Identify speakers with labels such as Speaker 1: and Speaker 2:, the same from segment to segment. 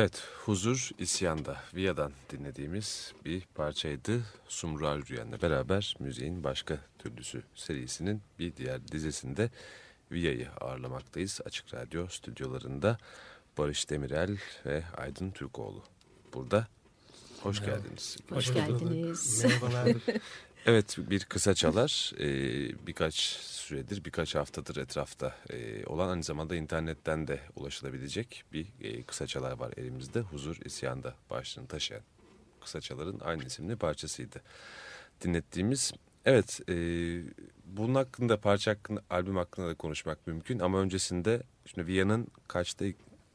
Speaker 1: Evet, Huzur İsyanda, Viya'dan dinlediğimiz bir parçaydı. Sumru Rüyen'le beraber müziğin başka türlüsü serisinin bir diğer dizisinde Viya'yı ağırlamaktayız. Açık Radyo stüdyolarında Barış Demirel ve Aydın Türkoğlu burada. Hoş
Speaker 2: Merhaba.
Speaker 1: geldiniz.
Speaker 3: Hoş geldiniz.
Speaker 2: Merhabalar.
Speaker 1: Evet bir kısa çalar e, birkaç süredir birkaç haftadır etrafta e, olan aynı zamanda internetten de ulaşılabilecek bir e, kısa çalar var elimizde. Huzur İsyan'da başlığını taşıyan kısa çaların aynı isimli parçasıydı. Dinlettiğimiz evet e, bunun hakkında parça hakkında albüm hakkında da konuşmak mümkün ama öncesinde şimdi Viyana'nın kaçta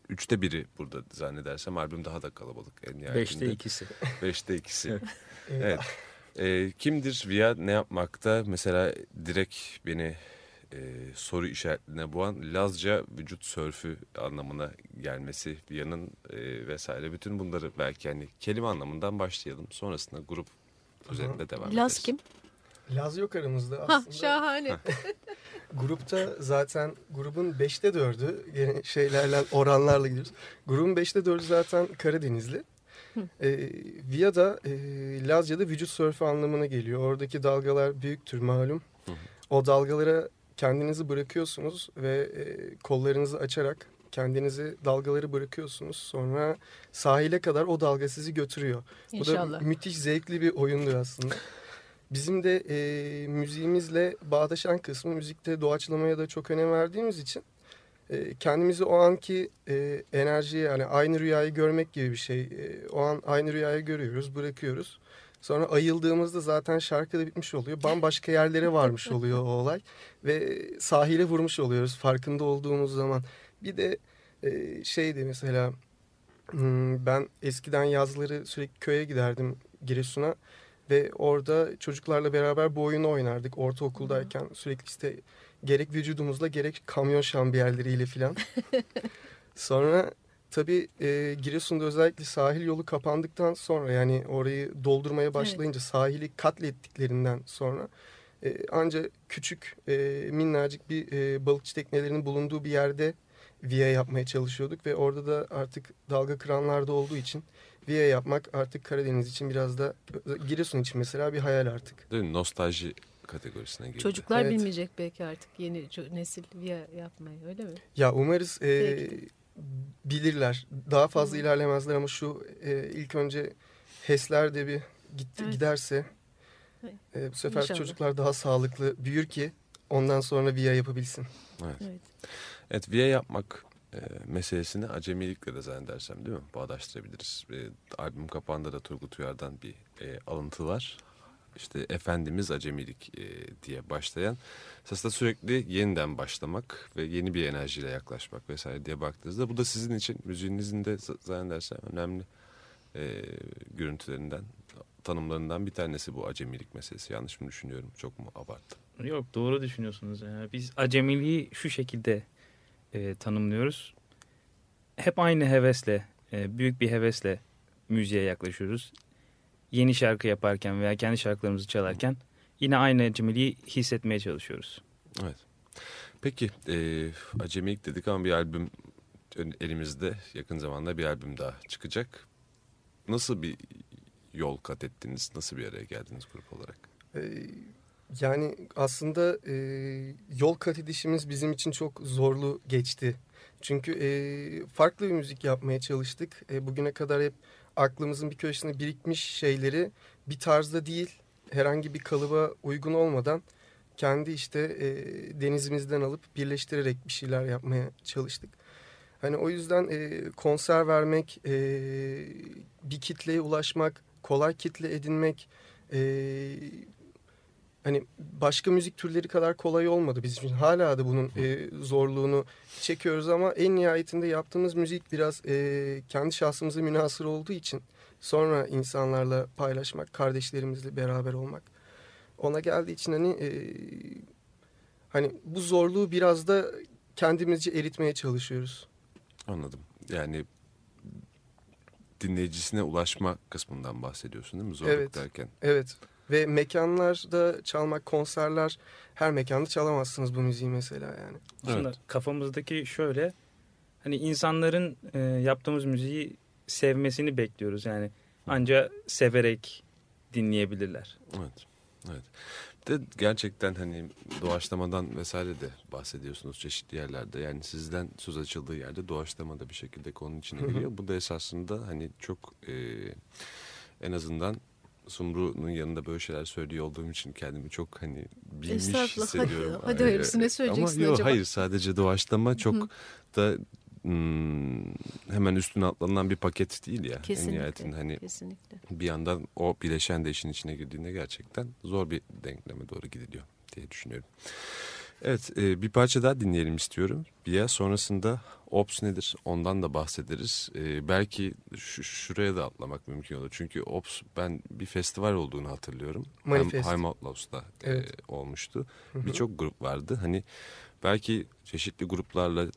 Speaker 1: üçte biri burada zannedersem albüm daha da kalabalık en.
Speaker 2: Beşte ikisi.
Speaker 1: Beşte ikisi.
Speaker 2: Evet.
Speaker 1: Evet. Ee, kimdir Via ne yapmakta? Mesela direkt beni e, soru işaretine boğan Lazca vücut sörfü anlamına gelmesi Via'nın e, vesaire bütün bunları belki hani kelime anlamından başlayalım. Sonrasında grup üzerinde devam ederiz.
Speaker 3: Laz kim?
Speaker 2: Laz yok aramızda
Speaker 3: Ha
Speaker 2: aslında.
Speaker 3: şahane.
Speaker 2: Grupta zaten grubun 5'te 4'ü gene şeylerle oranlarla gidiyoruz. Grubun 5'te 4'ü zaten Karadenizli. Ee, Via'da e, Lazca'da vücut sörfü anlamına geliyor. Oradaki dalgalar büyüktür malum.
Speaker 1: Hı hı.
Speaker 2: O dalgalara kendinizi bırakıyorsunuz ve e, kollarınızı açarak kendinizi dalgaları bırakıyorsunuz. Sonra sahile kadar o dalga sizi götürüyor. Bu
Speaker 3: İnşallah.
Speaker 2: da müthiş zevkli bir oyundur aslında. Bizim de e, müziğimizle bağdaşan kısmı müzikte doğaçlamaya da çok önem verdiğimiz için e, kendimizi o anki e, enerjiye yani aynı rüyayı görmek gibi bir şey. E, o an aynı rüyayı görüyoruz, bırakıyoruz. Sonra ayıldığımızda zaten şarkı da bitmiş oluyor. Bambaşka yerlere varmış oluyor o olay. Ve sahile vurmuş oluyoruz farkında olduğumuz zaman. Bir de e, şeydi mesela hmm, ben eskiden yazları sürekli köye giderdim Giresun'a. Ve orada çocuklarla beraber bu oyunu oynardık ortaokuldayken. Sürekli işte gerek vücudumuzla gerek kamyon şambiyerleriyle filan. Sonra tabii e, Giresun'da özellikle sahil yolu kapandıktan sonra yani orayı doldurmaya başlayınca sahili katlettiklerinden sonra e, anca küçük e, minnacık bir e, balıkçı teknelerinin bulunduğu bir yerde via yapmaya çalışıyorduk ve orada da artık dalga kıranlarda olduğu için via yapmak artık Karadeniz için biraz da Giresun için mesela bir hayal artık.
Speaker 1: Değil mi? Nostalji kategorisine girdi.
Speaker 3: Çocuklar
Speaker 2: Evet.
Speaker 3: bilmeyecek belki artık yeni nesil via yapmayı öyle mi?
Speaker 2: Ya umarız e,
Speaker 3: Belki.
Speaker 2: bilirler. Daha fazla
Speaker 3: Hı.
Speaker 2: ilerlemezler ama şu e, ilk önce HES'ler de bir gitti,
Speaker 3: Evet.
Speaker 2: giderse e, bu sefer
Speaker 3: İnşallah.
Speaker 2: çocuklar daha sağlıklı büyür ki ondan sonra VIA yapabilsin.
Speaker 1: Evet.
Speaker 3: Evet.
Speaker 1: Evet VIA yapmak e, meselesini acemilikle de zannedersem değil mi? Bağdaştırabiliriz. E, albüm kapağında da Turgut Uyar'dan bir e, alıntı var. İşte Efendimiz acemilik e, diye başlayan. Esasında sürekli yeniden başlamak ve yeni bir enerjiyle yaklaşmak vesaire diye baktığınızda bu da sizin için müziğinizin de zannedersem önemli e, görüntülerinden, tanımlarından bir tanesi bu acemilik meselesi. Yanlış mı düşünüyorum? Çok mu abarttım?
Speaker 4: Yok doğru düşünüyorsunuz. Yani biz acemiliği şu şekilde e, tanımlıyoruz. Hep aynı hevesle, e, büyük bir hevesle müziğe yaklaşıyoruz. Yeni şarkı yaparken veya kendi şarkılarımızı çalarken yine aynı acemiliği hissetmeye çalışıyoruz.
Speaker 1: Evet. Peki e, acemilik dedik ama bir albüm elimizde yakın zamanda bir albüm daha çıkacak. Nasıl bir yol kat ettiniz? Nasıl bir araya geldiniz grup olarak?
Speaker 2: E, yani aslında e, yol kat edişimiz bizim için çok zorlu geçti. Çünkü e, farklı bir müzik yapmaya çalıştık. E, bugüne kadar hep aklımızın bir köşesine birikmiş şeyleri bir tarzda değil, herhangi bir kalıba uygun olmadan kendi işte e, denizimizden alıp birleştirerek bir şeyler yapmaya çalıştık. Hani o yüzden e, konser vermek, e, bir kitleye ulaşmak, kolay kitle edinmek, e, hani başka müzik türleri kadar kolay olmadı bizim için. Hala da bunun e, zorluğunu çekiyoruz ama en nihayetinde yaptığımız müzik biraz e, kendi şahsımıza münasır olduğu için sonra insanlarla paylaşmak, kardeşlerimizle beraber olmak. Ona geldiği için hani e, hani bu zorluğu biraz da kendimizce eritmeye çalışıyoruz.
Speaker 1: Anladım. Yani dinleyicisine ulaşma kısmından bahsediyorsun değil mi? Zorluk
Speaker 2: Evet.
Speaker 1: derken.
Speaker 2: Evet ve mekanlarda çalmak, konserler her mekanda çalamazsınız bu müziği mesela yani.
Speaker 4: Aslında
Speaker 1: Evet.
Speaker 4: kafamızdaki şöyle hani insanların e, yaptığımız müziği sevmesini bekliyoruz. Yani anca severek dinleyebilirler.
Speaker 1: Evet. Evet. de gerçekten hani doğaçlamadan vesaire de bahsediyorsunuz çeşitli yerlerde. Yani sizden söz açıldığı yerde doğaçlama da bir şekilde konunun içine giriyor. Bu da esasında hani çok e, en azından Sumru'nun yanında böyle şeyler söylüyor olduğum için kendimi çok hani bilmiş
Speaker 3: hadi-
Speaker 1: hissediyorum.
Speaker 3: hadi
Speaker 1: Ee,
Speaker 3: hayırlısı, ne söyleyeceksin
Speaker 1: Ama yok
Speaker 3: acaba?
Speaker 1: hayır sadece doğaçlama çok da hmm, hemen üstüne atlanılan bir paket değil ya. En
Speaker 3: Kesinlikle.
Speaker 1: nihayetinde hani
Speaker 3: Kesinlikle.
Speaker 1: bir yandan o bileşen de işin içine girdiğinde gerçekten zor bir denkleme doğru gidiliyor diye düşünüyorum. Evet e, bir parça daha dinleyelim istiyorum. Bir sonrasında Ops nedir ondan da bahsederiz. E, belki şu, şuraya da atlamak mümkün olur. Çünkü Ops ben bir festival olduğunu hatırlıyorum.
Speaker 2: Manifest.
Speaker 1: Hem Time Outlaws'ta e,
Speaker 2: Evet.
Speaker 1: olmuştu.
Speaker 2: Hı hı.
Speaker 1: Birçok grup vardı. Hani belki çeşitli gruplarla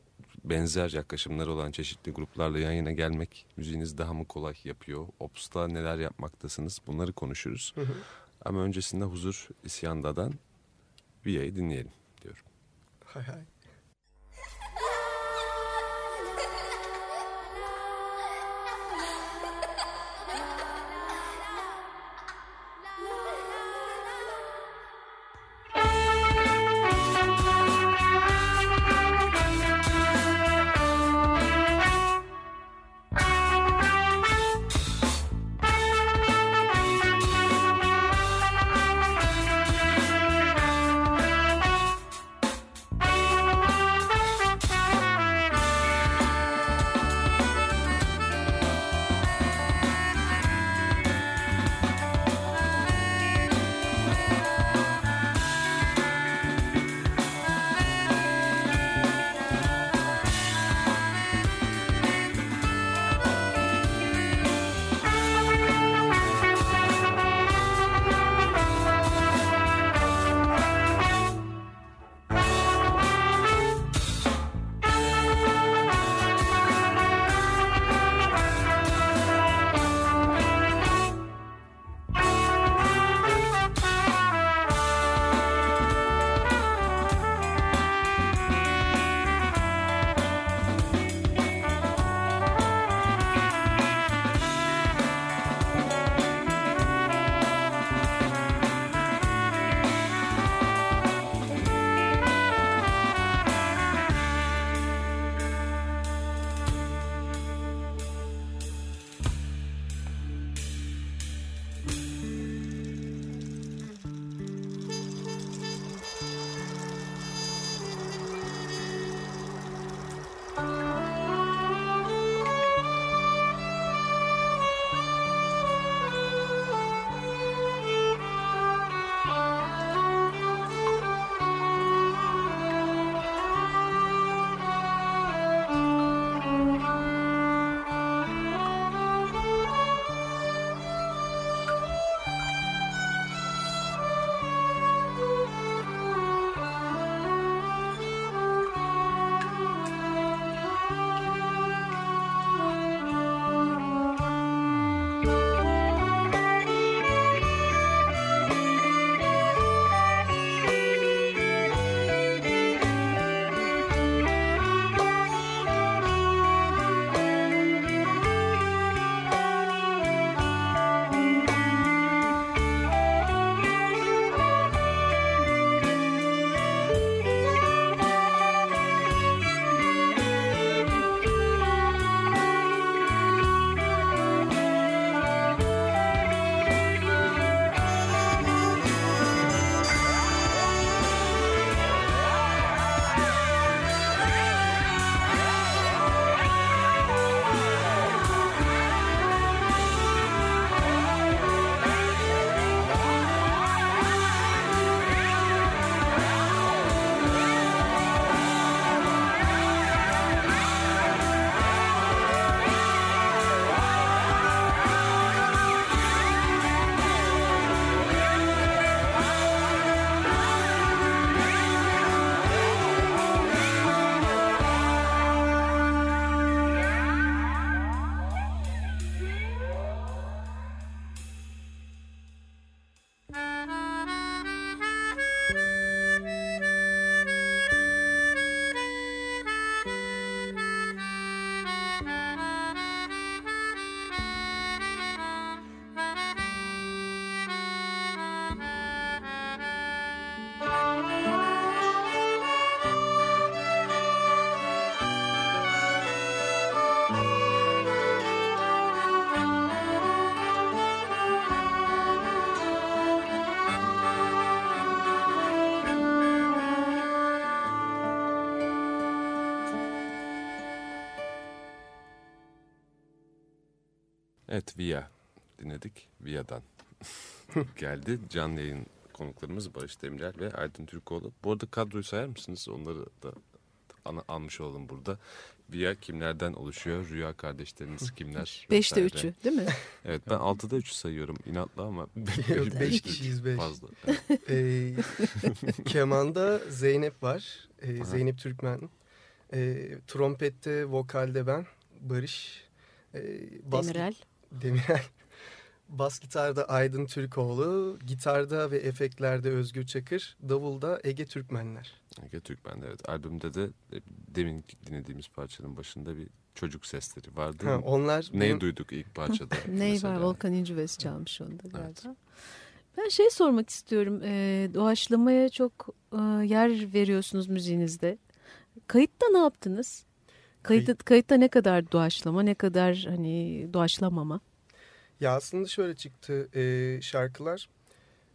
Speaker 1: benzer yaklaşımları olan çeşitli gruplarla yan yana gelmek müziğiniz daha mı kolay yapıyor? Ops'ta neler yapmaktasınız? Bunları konuşuruz.
Speaker 2: Hı hı.
Speaker 1: Ama öncesinde Huzur İsyanda'dan Viya'yı dinleyelim は
Speaker 2: いは
Speaker 5: い。
Speaker 1: Evet Via dinledik. Via'dan geldi. Canlı yayın konuklarımız Barış Demirel ve Aydın Türkoğlu. Bu arada kadroyu sayar mısınız? Onları da ana, almış olalım burada. Via kimlerden oluşuyor? Rüya kardeşleriniz kimler?
Speaker 3: Beşte üçü değil mi?
Speaker 1: Evet ben altıda üçü sayıyorum inatla ama
Speaker 2: Yok, beş kişiyiz, beş.
Speaker 1: Fazla.
Speaker 2: Ee, kemanda Zeynep var. Ee, Zeynep Türkmen. Ee, trompette, vokalde ben. Barış. Ee, bas-
Speaker 3: Demirel.
Speaker 2: Demirel. Bas gitarda Aydın Türkoğlu. Gitarda ve efektlerde Özgür Çakır. Davulda Ege Türkmenler.
Speaker 1: Ege Türkmen'de evet. Albümde de e, demin dinlediğimiz parçanın başında bir çocuk sesleri vardı.
Speaker 2: Ha, onlar
Speaker 1: Ne
Speaker 2: benim-
Speaker 1: duyduk ilk parçada?
Speaker 3: Ney var? Volkan İnceves çalmış onda galiba.
Speaker 1: Evet.
Speaker 3: Ben şey sormak istiyorum. Ee, doğaçlamaya çok e, yer veriyorsunuz müziğinizde. Kayıtta ne yaptınız? Kayıtta, kayıtta ne kadar doğaçlama, ne kadar hani doğaçlamama?
Speaker 2: Ya aslında şöyle çıktı e, şarkılar.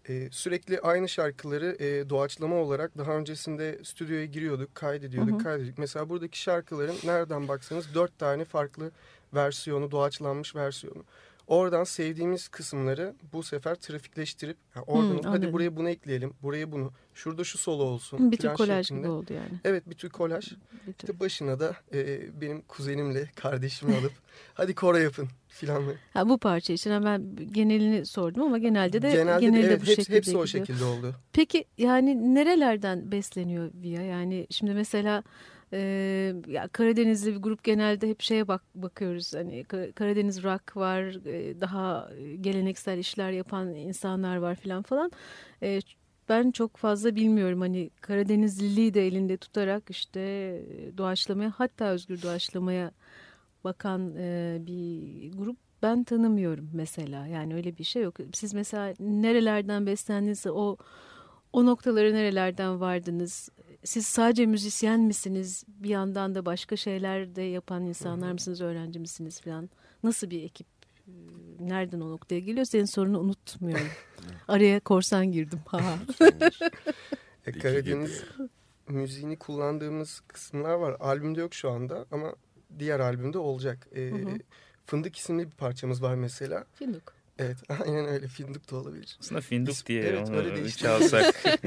Speaker 2: E, sürekli aynı şarkıları e, doğaçlama olarak daha öncesinde stüdyoya giriyorduk, kaydediyorduk,
Speaker 3: Hı hı.
Speaker 2: kaydediyorduk. Mesela buradaki şarkıların nereden baksanız dört tane farklı versiyonu, doğaçlanmış versiyonu. Oradan sevdiğimiz kısımları bu sefer trafikleştirip ha, oradan
Speaker 3: Hı,
Speaker 2: hadi buraya bunu ekleyelim, buraya bunu, şurada şu solo olsun.
Speaker 3: Bir tür kolaj
Speaker 2: şeklinde.
Speaker 3: gibi oldu yani.
Speaker 2: Evet bir tür kolaj.
Speaker 3: Bir tür.
Speaker 2: İşte başına da e, benim kuzenimle kardeşimi alıp hadi koro yapın filan.
Speaker 3: Ha, bu parça için ha, ben genelini sordum ama genelde de
Speaker 2: Genelde de
Speaker 3: genelde
Speaker 2: evet,
Speaker 3: bu
Speaker 2: hepsi,
Speaker 3: şekilde
Speaker 2: hepsi o
Speaker 3: gidiyor.
Speaker 2: şekilde oldu.
Speaker 3: Peki yani nerelerden besleniyor Via? Yani şimdi mesela e, ya Karadenizli bir grup genelde hep şeye bak bakıyoruz. Hani Ka- Karadeniz rock var, e, daha geleneksel işler yapan insanlar var filan falan. E, ben çok fazla bilmiyorum hani Karadenizliliği de elinde tutarak işte e, doğaçlamaya hatta özgür doğaçlamaya bakan e, bir grup ben tanımıyorum mesela. Yani öyle bir şey yok. Siz mesela nerelerden beslendiniz o o noktalara nerelerden vardınız? Siz sadece müzisyen misiniz? Bir yandan da başka şeyler de yapan insanlar mısınız? Öğrenci misiniz falan? Nasıl bir ekip? Nereden o noktaya geliyor? Senin sorunu unutmuyorum. Araya korsan girdim. Ha.
Speaker 2: E, Karadeniz müziğini kullandığımız kısımlar var. Albümde yok şu anda ama diğer albümde olacak. E,
Speaker 3: Hı hı.
Speaker 2: Fındık isimli bir parçamız var mesela.
Speaker 3: Finduk.
Speaker 2: Evet aynen öyle Fındık da olabilir.
Speaker 4: Aslında Finduk
Speaker 2: İsm-
Speaker 4: diye
Speaker 2: evet, öyle
Speaker 4: onu
Speaker 2: değişti.
Speaker 4: çalsak.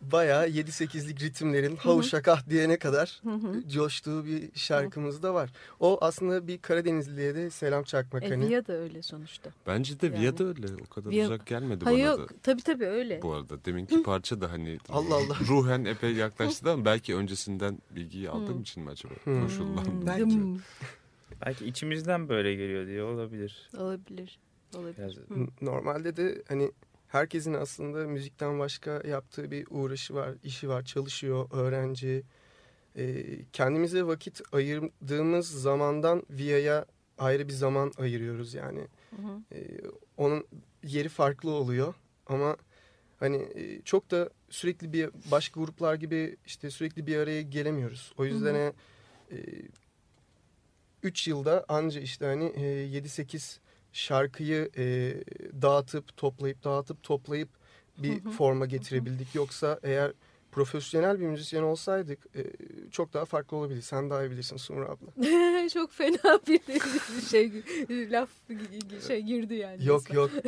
Speaker 2: Bayağı 7-8'lik ritimlerin havu şakah diyene kadar
Speaker 3: Hı hı.
Speaker 2: coştuğu bir şarkımız da var. O aslında bir Karadenizliye de selam çakmak.
Speaker 3: E,
Speaker 2: hani.
Speaker 3: Via da öyle sonuçta.
Speaker 1: Bence de
Speaker 3: Yani.
Speaker 1: Via da öyle. O kadar
Speaker 3: Via-
Speaker 1: uzak gelmedi
Speaker 3: Hayır
Speaker 1: bana da.
Speaker 3: yok tabii tabii öyle.
Speaker 1: Bu arada deminki parça da hani
Speaker 2: Allah Allah.
Speaker 1: ruhen epey yaklaştı ama belki öncesinden bilgiyi aldığım
Speaker 3: Hmm.
Speaker 1: için mi acaba?
Speaker 2: Hmm.
Speaker 1: Koşullandım.
Speaker 2: Belki.
Speaker 3: Dım.
Speaker 4: Belki içimizden böyle geliyor diye olabilir.
Speaker 3: Olabilir. Olabilir.
Speaker 2: Normalde de hani herkesin aslında müzikten başka yaptığı bir uğraşı var, işi var, çalışıyor, öğrenci. Ee, kendimize vakit ayırdığımız zamandan Via'ya ayrı bir zaman ayırıyoruz yani.
Speaker 3: Hı hı.
Speaker 2: Ee, onun yeri farklı oluyor ama hani e, çok da sürekli bir başka gruplar gibi işte sürekli bir araya gelemiyoruz. O yüzden
Speaker 3: Hı
Speaker 2: 3 yılda anca işte hani e, 7-8 şarkıyı e, dağıtıp toplayıp dağıtıp toplayıp bir
Speaker 3: Hı hı.
Speaker 2: forma getirebildik. Yoksa eğer profesyonel bir müzisyen olsaydık e, çok daha farklı olabilir. Sen daha iyi bilirsin Sumru abla.
Speaker 3: Çok fena bir şey laf şey girdi yani.
Speaker 2: Yok yok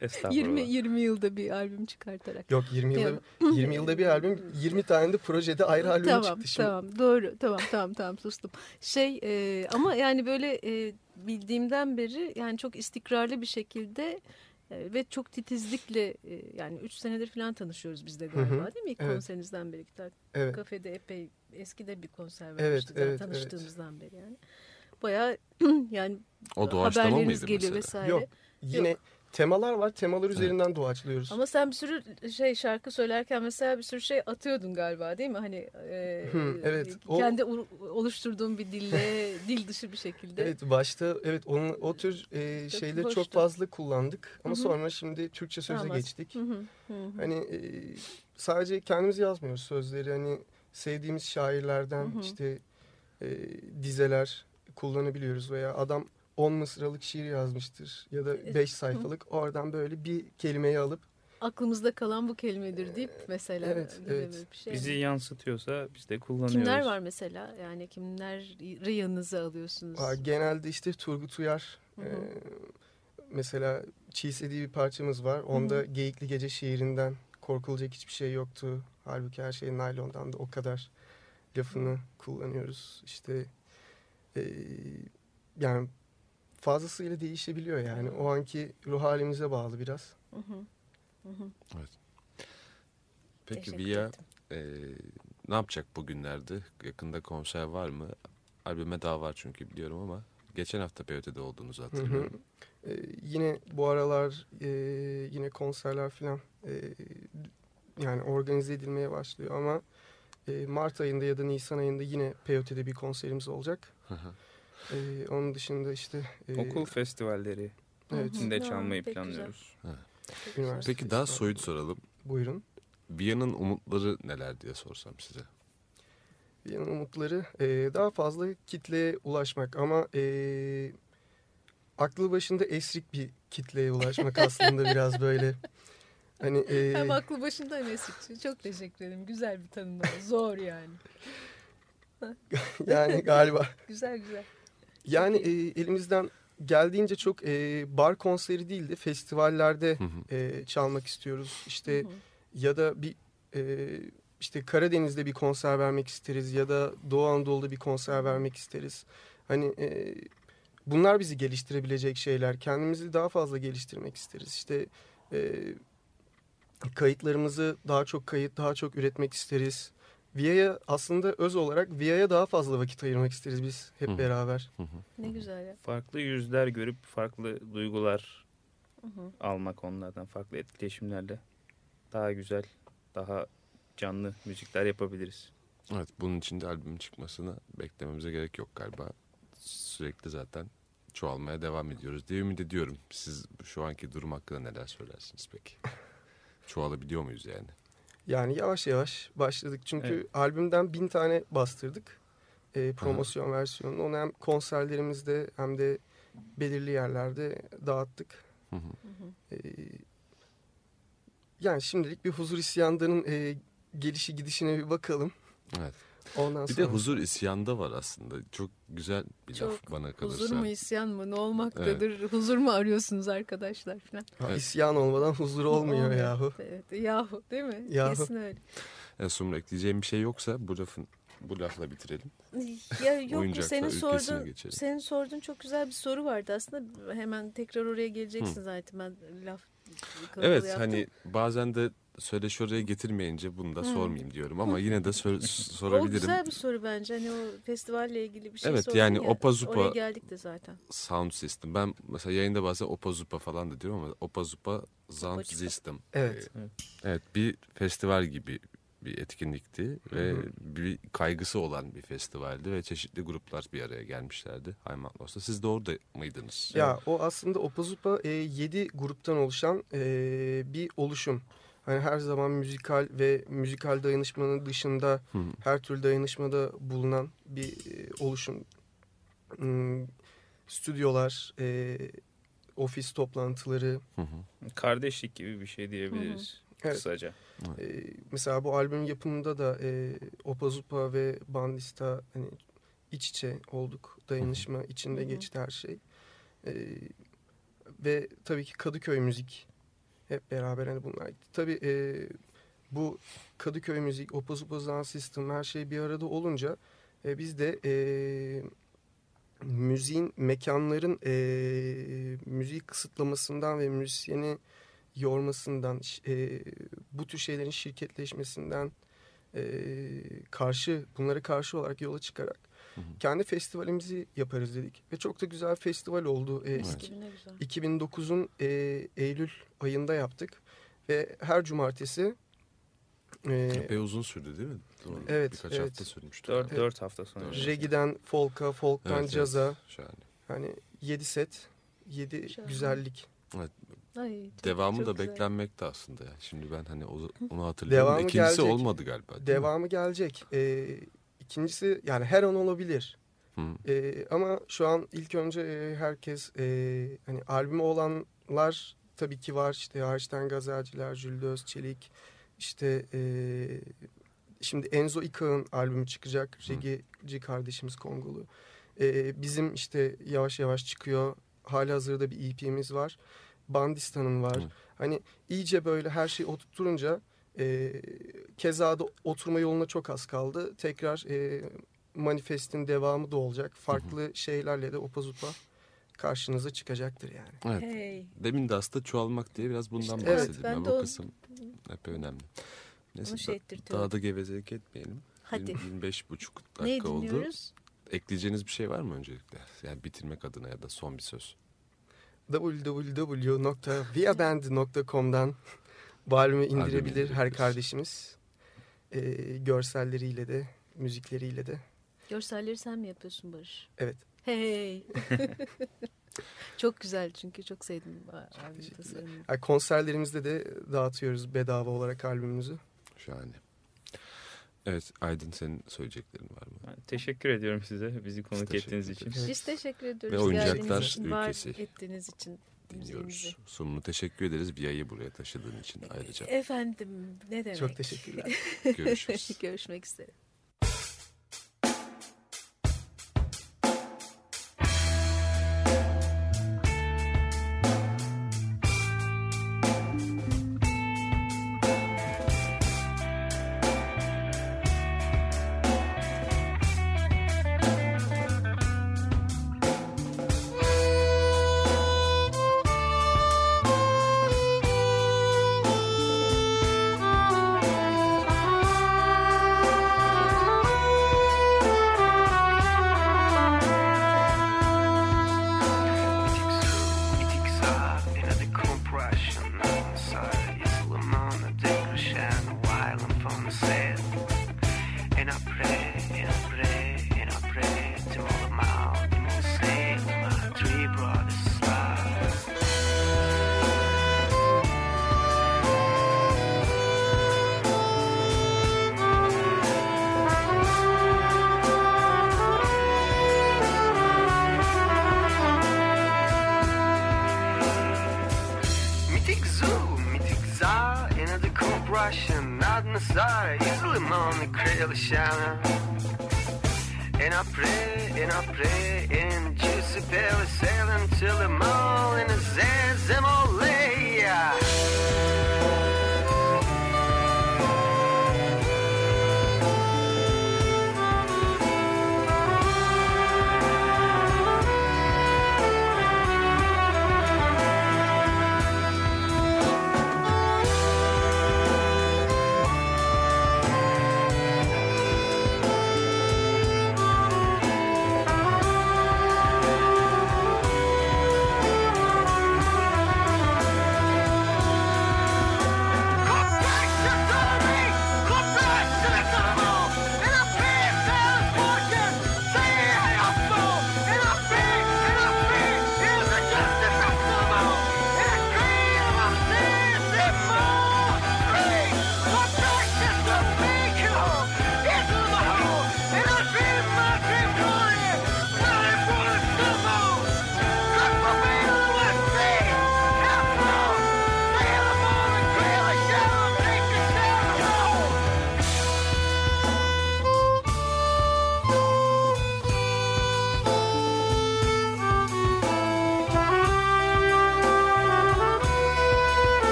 Speaker 4: Estağfurullah.
Speaker 3: 20 20 yılda bir albüm çıkartarak.
Speaker 2: yok 20 yılda 20 yılda bir albüm 20 tane de projede ayrı albüm
Speaker 3: tamam
Speaker 2: çıktı şimdi.
Speaker 3: tamam doğru tamam tamam tamam sustum. Şey e, ama yani böyle e, bildiğimden beri yani çok istikrarlı bir şekilde e, ve çok titizlikle e, yani 3 senedir falan tanışıyoruz biz de galiba
Speaker 2: Hı hı.
Speaker 3: değil mi? İlk
Speaker 2: Evet.
Speaker 3: konserinizden beri
Speaker 2: Evet.
Speaker 3: kafede epey eskide bir konser
Speaker 2: Evet,
Speaker 3: vermiştik zaten
Speaker 2: evet,
Speaker 3: tanıştığımızdan beri yani. Bayağı yani
Speaker 1: O
Speaker 3: haberleriniz geliyor
Speaker 1: mesela?
Speaker 3: vesaire.
Speaker 2: Yok. Yine temalar var. Temalar üzerinden doğaçlıyoruz.
Speaker 3: Ama sen bir sürü şey şarkı söylerken mesela bir sürü şey atıyordun galiba değil mi? Hani e,
Speaker 2: Hı, evet. O-
Speaker 3: kendi u- oluşturduğun bir dille dil dışı bir şekilde.
Speaker 2: Evet başta evet onun o tür e,
Speaker 3: Çok
Speaker 2: şeyleri
Speaker 3: hoştu.
Speaker 2: çok fazla kullandık ama
Speaker 3: Hı hı.
Speaker 2: sonra şimdi Türkçe söze
Speaker 3: Tamam.
Speaker 2: geçtik.
Speaker 3: Hı hı, hı hı.
Speaker 2: Hani e, sadece kendimiz yazmıyoruz sözleri hani sevdiğimiz şairlerden
Speaker 3: Hı hı.
Speaker 2: işte e, dizeler kullanabiliyoruz veya adam 10 mısralık şiir yazmıştır ya da
Speaker 3: Evet.
Speaker 2: 5 sayfalık oradan böyle bir kelimeyi alıp
Speaker 3: Aklımızda kalan bu kelimedir deyip mesela
Speaker 2: evet, evet.
Speaker 3: bir şey.
Speaker 4: Bizi yansıtıyorsa biz de kullanıyoruz.
Speaker 3: Kimler var mesela? Yani kimleri yanınıza alıyorsunuz?
Speaker 2: Aa, genelde işte Turgut Uyar
Speaker 3: Hı hı.
Speaker 2: Ee, mesela Cheese diye bir parçamız var. Onda Geyikli Gece şiirinden korkulacak hiçbir şey yoktu. Halbuki her şey naylondan da o kadar lafını kullanıyoruz. İşte e, yani fazlasıyla değişebiliyor yani. O anki ruh halimize bağlı biraz.
Speaker 3: Hı hı. Hı hı.
Speaker 1: Peki
Speaker 5: Teşekkür
Speaker 1: Via e, ne yapacak bugünlerde? Yakında konser var mı? Albüme daha var çünkü biliyorum ama geçen hafta PYT'de olduğunuzu
Speaker 2: Hı hı.
Speaker 1: hatırlıyorum.
Speaker 2: Ee, yine bu aralar e, yine konserler falan e, yani organize edilmeye başlıyor ama e, Mart ayında ya da Nisan ayında yine PYT'de bir konserimiz olacak.
Speaker 1: Hı hı.
Speaker 2: E, onun dışında işte e,
Speaker 4: Okul festivalleri
Speaker 2: evet,
Speaker 3: Hı hı.
Speaker 4: de
Speaker 3: Ya,
Speaker 4: güzel.
Speaker 3: pek
Speaker 4: planlıyoruz.
Speaker 1: Peki daha soyut soralım.
Speaker 2: Buyurun.
Speaker 1: Via'nın umutları neler diye sorsam size.
Speaker 2: Viyana'nın umutları e, daha fazla kitleye ulaşmak ama e, aklı başında esrik bir kitleye ulaşmak aslında biraz böyle. Hani e,
Speaker 3: Hem aklı başında hem esik. Çok teşekkür ederim. Güzel bir tanımlama. Zor yani.
Speaker 2: yani galiba
Speaker 3: Güzel güzel.
Speaker 2: Yani e, elimizden geldiğince çok e, bar konseri değil de festivallerde
Speaker 1: Hı hı.
Speaker 2: e, çalmak istiyoruz. İşte
Speaker 3: Hı hı.
Speaker 2: ya da bir e, işte Karadeniz'de bir konser vermek isteriz ya da Doğu Anadolu'da bir konser vermek isteriz. Hani e, bunlar bizi geliştirebilecek şeyler. Kendimizi daha fazla geliştirmek isteriz. İşte e, kayıtlarımızı daha çok kayıt, daha çok üretmek isteriz. VIA'ya aslında öz olarak VIA'ya daha fazla vakit ayırmak isteriz biz hep
Speaker 1: Hı
Speaker 2: beraber.
Speaker 1: Hı hı.
Speaker 3: Ne güzel ya.
Speaker 4: Farklı yüzler görüp farklı duygular
Speaker 3: Hı hı.
Speaker 4: almak onlardan farklı etkileşimlerle daha güzel, daha canlı müzikler yapabiliriz.
Speaker 1: Evet bunun için de albümün çıkmasını beklememize gerek yok galiba. Sürekli zaten çoğalmaya devam ediyoruz diye ümit ediyorum. Siz şu anki durum hakkında neler söylersiniz peki? Çoğalabiliyor muyuz yani?
Speaker 2: Yani yavaş yavaş başladık. Çünkü
Speaker 4: Evet.
Speaker 2: albümden bin tane bastırdık. E, promosyon versiyonunu. Onu hem konserlerimizde hem de belirli yerlerde dağıttık.
Speaker 1: Hı hı.
Speaker 2: E, yani şimdilik bir huzur isyandanın e, gelişi gidişine bir bakalım.
Speaker 1: Evet.
Speaker 2: Ondan
Speaker 1: Bir
Speaker 2: sonra
Speaker 1: de huzur isyanda var aslında. Çok güzel bir
Speaker 3: Çok
Speaker 1: laf bana kalırsa.
Speaker 3: Huzur mu isyan mı ne olmaktadır? Huzur mu arıyorsunuz arkadaşlar falan.
Speaker 2: Ha,
Speaker 1: Evet.
Speaker 2: isyan olmadan huzur olmuyor yahu.
Speaker 3: Evet yahu değil mi?
Speaker 2: Yahu.
Speaker 3: Kesin öyle.
Speaker 1: Ya Sumru ekleyeceğim bir şey yoksa bu lafın bu lafla bitirelim.
Speaker 3: Ya yok mu
Speaker 1: Oyuncaklar
Speaker 3: senin sorduğun
Speaker 1: geçelim.
Speaker 3: senin sorduğun çok güzel bir soru vardı aslında hemen tekrar oraya geleceksin zaten ben laf
Speaker 1: Evet
Speaker 3: yaptım.
Speaker 1: hani bazen de söyleşi oraya getirmeyince bunu da sormayayım diyorum ama yine de sor-
Speaker 3: o
Speaker 1: sorabilirim.
Speaker 3: güzel bir soru bence hani o festivalle ilgili bir şey
Speaker 1: Evet, yani
Speaker 3: ya,
Speaker 1: Opa Zupa-
Speaker 3: oraya geldik de zaten.
Speaker 1: Sound system. Ben mesela yayında bazen Opa Zupa falan da diyorum ama Opa Zupa Sound
Speaker 3: Opa.
Speaker 1: System.
Speaker 2: Evet.
Speaker 1: Ee, Evet bir festival gibi bir etkinlikti ve bir kaygısı olan bir festivaldi ve çeşitli gruplar bir araya gelmişlerdi Haymatlos'ta. Siz de orada mıydınız?
Speaker 2: Ya o aslında Opazupa 7 gruptan oluşan e, bir oluşum. Hani her zaman müzikal ve müzikal dayanışmanın dışında
Speaker 1: Hı hı.
Speaker 2: her türlü dayanışmada bulunan bir e, oluşum. Hmm, stüdyolar, e, ofis toplantıları.
Speaker 1: Hı hı.
Speaker 4: Kardeşlik gibi bir şey diyebiliriz
Speaker 2: Evet.
Speaker 4: kısaca.
Speaker 2: E, mesela bu albüm yapımında da e, Opazupa ve Bandista hani iç içe olduk. Dayanışma içinde
Speaker 3: Hı hı.
Speaker 2: geçti her şey. E, ve tabii ki Kadıköy müzik hep beraber hani bunlar. Tabii e, bu Kadıköy müzik, Opazupa Sound System her şey bir arada olunca e, biz de e, müziğin, mekanların e, müziği kısıtlamasından ve müzisyeni yormasından, e, bu tür şeylerin şirketleşmesinden e, karşı, bunlara karşı olarak yola çıkarak
Speaker 1: Hı hı.
Speaker 2: kendi festivalimizi yaparız dedik. Ve çok da güzel festival oldu. E,
Speaker 1: Evet.
Speaker 2: iki-
Speaker 3: Ne güzel.
Speaker 2: 2009'un e, Eylül ayında yaptık. Ve her cumartesi e,
Speaker 1: Epey uzun sürdü değil mi? Doğru.
Speaker 2: Evet,
Speaker 1: Birkaç
Speaker 2: evet.
Speaker 1: hafta sürmüştü.
Speaker 4: Dört,
Speaker 2: Evet.
Speaker 4: dört hafta sonra.
Speaker 1: Dört.
Speaker 2: reggae'den folk'a, folk'tan
Speaker 1: Evet, evet.
Speaker 2: caza
Speaker 1: Şahane.
Speaker 2: hani 7 set, 7
Speaker 3: Şahane.
Speaker 2: güzellik.
Speaker 3: Ay, çok-
Speaker 1: Devamı
Speaker 3: çok
Speaker 1: da
Speaker 3: güzel.
Speaker 1: beklenmekte aslında. ya. Şimdi ben hani onu hatırlıyorum.
Speaker 2: Devamı
Speaker 1: İkincisi
Speaker 2: gelecek.
Speaker 1: olmadı galiba. değil mi?
Speaker 2: Devamı gelecek. E, ikincisi yani her an olabilir.
Speaker 1: Hı.
Speaker 2: E, ama şu an ilk önce e, herkes e, hani albümü olanlar tabii ki var. İşte Hariçten Gazelciler, Jülde Özçelik, işte e, şimdi Enzo İkağ'ın albümü çıkacak.
Speaker 1: Hı.
Speaker 2: Reggae'ci kardeşimiz Kongolu. E, bizim işte yavaş yavaş çıkıyor. hali hazırda bir EP'miz var. Bandistan'ın var.
Speaker 1: Hı.
Speaker 2: Hani iyice böyle her şeyi oturtturunca e, keza da oturma yoluna çok az kaldı. Tekrar e, manifestin devamı da olacak. Farklı şeylerle de opazupa karşınıza çıkacaktır yani.
Speaker 1: Evet.
Speaker 3: Hey.
Speaker 1: Demin de aslında çoğalmak diye biraz bundan
Speaker 3: İşte evet,
Speaker 1: bahsedeyim.
Speaker 3: ben
Speaker 1: ben
Speaker 3: de
Speaker 1: bu
Speaker 3: o-
Speaker 1: kısım hep önemli. Neyse,
Speaker 3: Onu şey
Speaker 1: da- daha da gevezelik etmeyelim.
Speaker 3: Hadi.
Speaker 1: 25 buçuk
Speaker 3: Neyi
Speaker 1: dakika oldu.
Speaker 3: dinliyoruz?
Speaker 1: Ekleyeceğiniz bir şey var mı öncelikle? Yani bitirmek adına ya da son bir söz.
Speaker 2: www.viaband.com'dan albümü indirebilir her kardeşimiz. E, görselleriyle de, müzikleriyle de.
Speaker 3: Görselleri sen mi yapıyorsun Barış?
Speaker 2: Evet.
Speaker 3: Hey. çok güzel çünkü çok sevdim albüm tasarımını.
Speaker 2: Yani konserlerimizde de dağıtıyoruz bedava olarak albümümüzü.
Speaker 1: Şahane. Evet Aydın senin söyleyeceklerin var mı?
Speaker 4: Ben teşekkür ediyorum size bizi konuk ettiğiniz için.
Speaker 1: ederiz.
Speaker 3: Biz teşekkür ediyoruz.
Speaker 1: Ve Oyuncaklar
Speaker 3: için, var
Speaker 1: Ülkesi
Speaker 3: ettiğiniz için. Müziğimizi.
Speaker 1: Dinliyoruz. Sunumunu teşekkür ederiz. Viya'yı buraya taşıdığın için ayrıca.
Speaker 3: Efendim ne demek.
Speaker 2: Çok teşekkürler.
Speaker 1: Görüşürüz.
Speaker 3: Görüşmek üzere.
Speaker 5: And I pray, and I pray, and juicy belly sailing till the mall in the Zazimolea.